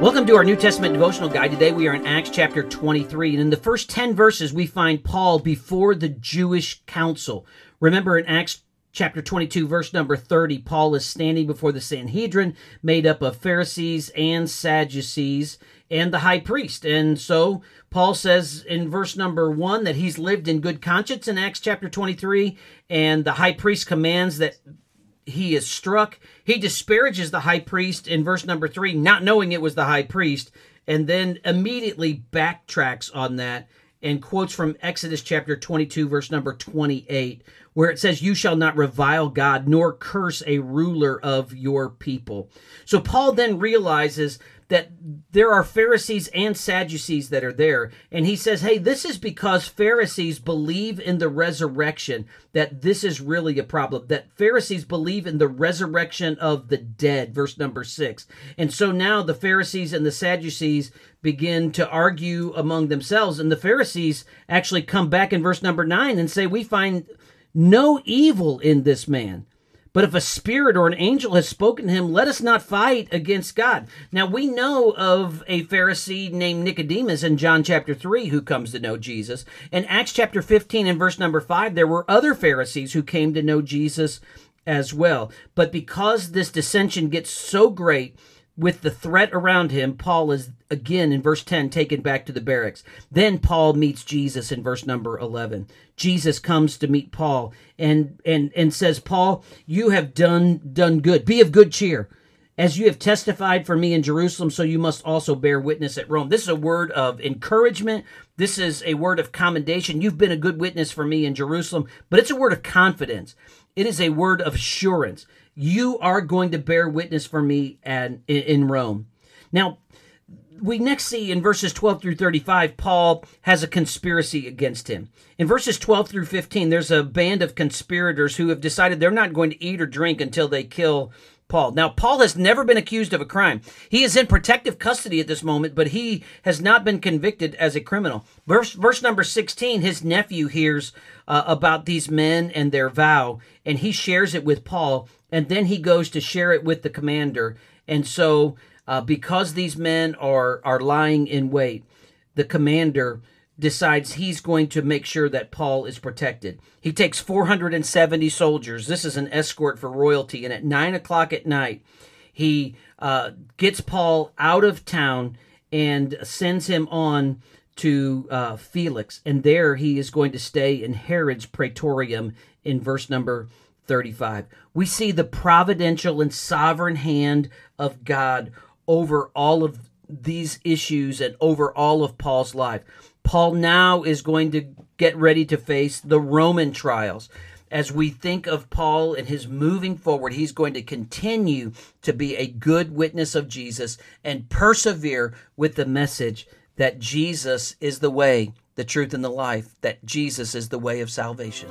Welcome to our New Testament devotional guide. Today we are in Acts chapter 23, and in the first 10 verses we find Paul before the Jewish council. Remember in Acts chapter 22, verse number 30, Paul is standing before the Sanhedrin, made up of Pharisees and Sadducees and the high priest. And so Paul says in verse number 1 that he's lived in good conscience in Acts chapter 23, and the high priest commands that he is struck. He disparages the high priest in verse number three, not knowing it was the high priest, and then immediately backtracks on that and quotes from Exodus chapter 22, verse number 28, where it says, You shall not revile God nor curse a ruler of your people. So Paul then realizes that there are Pharisees and Sadducees that are there. And he says, hey, this is because Pharisees believe in the resurrection, that this is really a problem, that Pharisees believe in the resurrection of the dead, verse number six. And so now the Pharisees and the Sadducees begin to argue among themselves. And the Pharisees actually come back in verse number nine and say, we find no evil in this man. But if a spirit or an angel has spoken to him, let us not fight against God. Now we know of a Pharisee named Nicodemus in John chapter 3 who comes to know Jesus. In Acts chapter 15 and verse number 5, there were other Pharisees who came to know Jesus as well. But because this dissension gets so great, with the threat around him, Paul is again in verse 10 taken back to the barracks. Then Paul meets Jesus in verse number 11. Jesus comes to meet Paul and and and says, "Paul, you have done done good. Be of good cheer. As you have testified for me in Jerusalem, so you must also bear witness at Rome." This is a word of encouragement. This is a word of commendation. You've been a good witness for me in Jerusalem, but it's a word of confidence. It is a word of assurance you are going to bear witness for me and in Rome. Now, we next see in verses 12 through 35, Paul has a conspiracy against him. In verses 12 through 15, there's a band of conspirators who have decided they're not going to eat or drink until they kill Paul. Now, Paul has never been accused of a crime. He is in protective custody at this moment, but he has not been convicted as a criminal. Verse, verse number 16, his nephew hears uh, about these men and their vow, and he shares it with Paul, and then he goes to share it with the commander. And so, uh, because these men are, are lying in wait, the commander decides he's going to make sure that Paul is protected. He takes 470 soldiers. This is an escort for royalty. And at 9 o'clock at night, he uh, gets Paul out of town and sends him on to uh, Felix. And there he is going to stay in Herod's praetorium in verse number 35. We see the providential and sovereign hand of God over all of these issues and over all of Paul's life. Paul now is going to get ready to face the Roman trials. As we think of Paul and his moving forward, he's going to continue to be a good witness of Jesus and persevere with the message that Jesus is the way, the truth, and the life, that Jesus is the way of salvation.